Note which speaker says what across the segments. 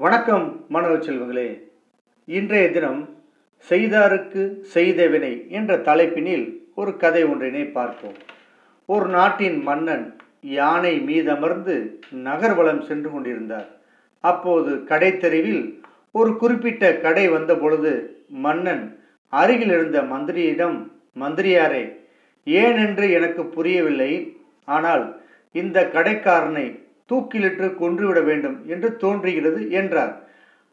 Speaker 1: வணக்கம் மாணவ செல்வங்களே. இன்றைய தினம் செய்தாருக்கு செய்த வினை என்ற தலைப்பினில் ஒரு கதை ஒன்றினை பார்ப்போம். ஒரு நாட்டின் மன்னன் யானை மீதமர்ந்து நகர்வலம் சென்று கொண்டிருந்தார். அப்போது கடைத்தெருவில் ஒரு குறிப்பிட்ட கடை வந்த பொழுது மன்னன் அருகில் இருந்த மந்திரியிடம் மந்திரியாரே ஏனென்று எனக்கு புரியவில்லை. ஆனால் இந்த கடைக்காரனை தூக்கிலிட்டு கொன்றுவிட வேண்டும் என்று தோன்றுகிறது என்றார்.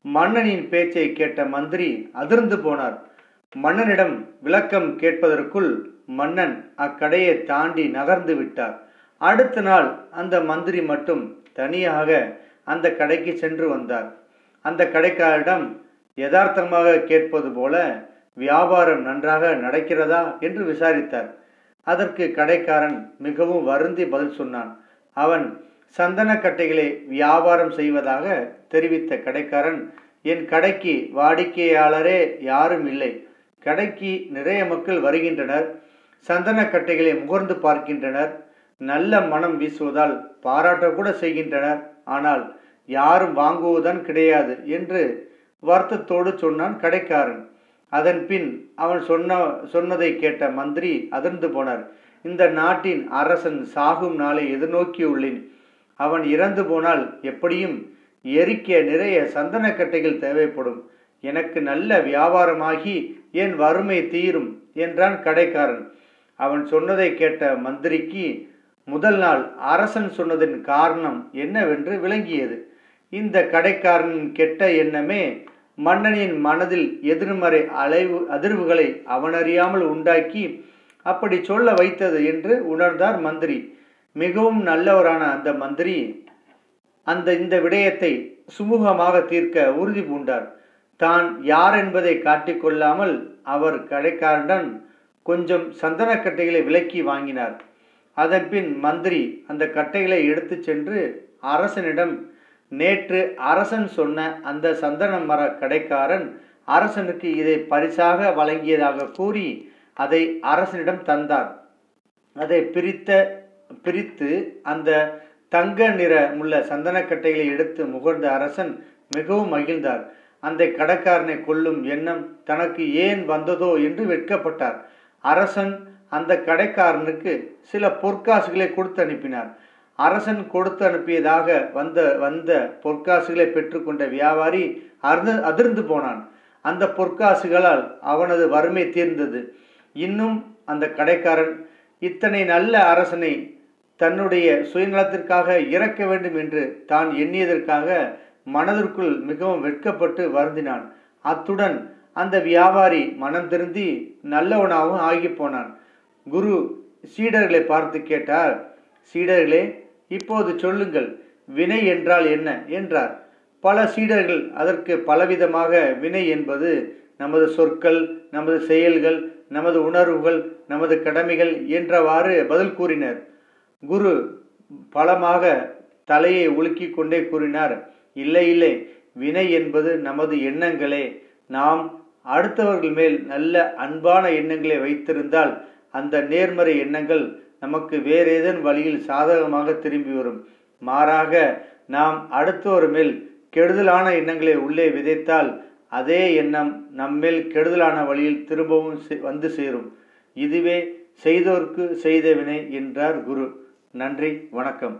Speaker 1: மன்னனின் பேச்சை கேட்ட மந்திரி அதிர்ந்து போனார். மன்னனிடம் விளக்கம் கேட்பதற்குள் மன்னன் அக்கடையை தாண்டி நகர்ந்து விட்டார். அடுத்த நாள் அந்த மந்திரி மட்டும் தனியாக அந்த கடைக்கு சென்று வந்தார். அந்த கடைக்காரிடம் யதார்த்தமாக கேட்பது போல வியாபாரம் நன்றாக நடக்கிறதா என்று விசாரித்தார். அதற்கு கடைக்காரன் மிகவும் வருந்தி பதில் சொன்னான். அவன் சந்தனக்கட்டைகளை வியாபாரம் செய்வதாக தெரிவித்த கடைக்காரன் என் கடைக்கு வாடிக்கையாளரே யாரும் இல்லை. கடைக்கு நிறைய மக்கள் வருகின்றனர். சந்தனக்கட்டைகளை முகர்ந்து பார்க்கின்றனர். நல்ல மனம் வீசுவதால் பாராட்டக்கூட செய்கின்றனர். ஆனால் யாரும் வாங்குவதுதான் கிடையாது என்று வருத்தத்தோடு சொன்னான் கடைக்காரன். அதன் பின் அவன் சொன்ன சொன்னதை கேட்ட மந்திரி அதிர்ந்து போனார். இந்த நாட்டின் அரசன் சாகும் நாளை எதிர்நோக்கியுள்ளேன். அவன் இறந்து போனால் எப்படியும் எரிக்க நிறைய சந்தனக்கட்டைகள் தேவைப்படும். எனக்கு நல்ல வியாபாரமாகி என் வறுமை தீரும் என்றான் கடைக்காரன். அவன் சொன்னதை கேட்ட மந்திரிக்கு முதல் நாள் அரசன் சொன்னதின் காரணம் என்னவென்று விளங்கியது. இந்த கடைக்காரனின் கெட்ட எண்ணமே மன்னனின் மனதில் எதிர்மறை அலைவு அதிர்வுகளை அவனறியாமல் உண்டாக்கி அப்படி சொல்ல வைத்தது என்று உணர்ந்தார் மந்திரி. மிகவும் நல்லவரான அந்த மந்திரி அந்த இந்த விடயத்தை சுமூகமாக தீர்க்க உறுதி பூண்டார். தான் யார் என்பதை காட்டிக்கொள்ளாமல் அவர் கடைக்காரனுடன் கொஞ்சம் சந்தன கட்டைகளை விலக்கி வாங்கினார். அதன்பின் மந்திரி அந்த கட்டைகளை எடுத்து சென்று அரசனிடம் நேற்று அரசன் சொன்ன அந்த சந்தன மர கடைக்காரன் அரசனுக்கு இதை பரிசாக வழங்கியதாக கூறி அதை அரசனிடம் தந்தார். அதை பிரித்த பிரித்து அந்த தங்க நிற உள்ள சந்தனக்கட்டைகளை எடுத்து முகர்ந்த அரசன் மிகவும் மகிழ்ந்தார். அந்த கடைக்காரனை கொல்லும் எண்ணம் தனக்கு ஏன் வந்ததோ என்று வெட்கப்பட்டார். அரசன் அந்த கடைக்காரனுக்கு சில பொற்காசுகளை கொடுத்து அனுப்பினார். அரசன் கொடுத்து அனுப்பியதாக வந்த வந்த பொற்காசுகளை பெற்றுக்கொண்ட வியாபாரி அருந்து அதிர்ந்து போனான். அந்த பொற்காசுகளால் அவனது வறுமை தீர்ந்தது. இன்னும் அந்த கடைக்காரன் இத்தனை நல்ல அரசனை தன்னுடைய சுயநலத்திற்காக இறக்க வேண்டும் என்று தான் எண்ணியதற்காக மனதிற்குள் மிகவும் வெட்கப்பட்டு வருந்தினான். அத்துடன் அந்த வியாபாரி மனம் திருந்தி நல்லவனாகவும் ஆகி போனான். குரு சீடர்களை பார்த்து கேட்டார் சீடர்களே இப்போது சொல்லுங்கள் வினை என்றால் என்ன? என்றார். பல சீடர்கள் அதற்கு பலவிதமாக வினை என்பது நமது சொற்கள் நமது செயல்கள் நமது உணர்வுகள் நமது கடமைகள் என்றவாறு பதில் கூறினர். குரு பலமாக தலையை உலுக்கிக் கொண்டே கூறினார் இல்லை இல்லை வினை என்பது நமது எண்ணங்களே. நாம் அடுத்தவர்கள் மேல் நல்ல அன்பான எண்ணங்களை வைத்திருந்தால் அந்த நேர்மறை எண்ணங்கள் நமக்கு வேறு வழியில் சாதகமாக திரும்பி வரும். மாறாக நாம் அடுத்தவர் மேல் கெடுதலான எண்ணங்களை உள்ளே விதைத்தால் அதே எண்ணம் நம்மேல் கெடுதலான வழியில் திரும்பவும் வந்து சேரும். இதுவே செய்தோர்க்கு செய்த வினை என்றார் குரு. நன்றி வணக்கம்.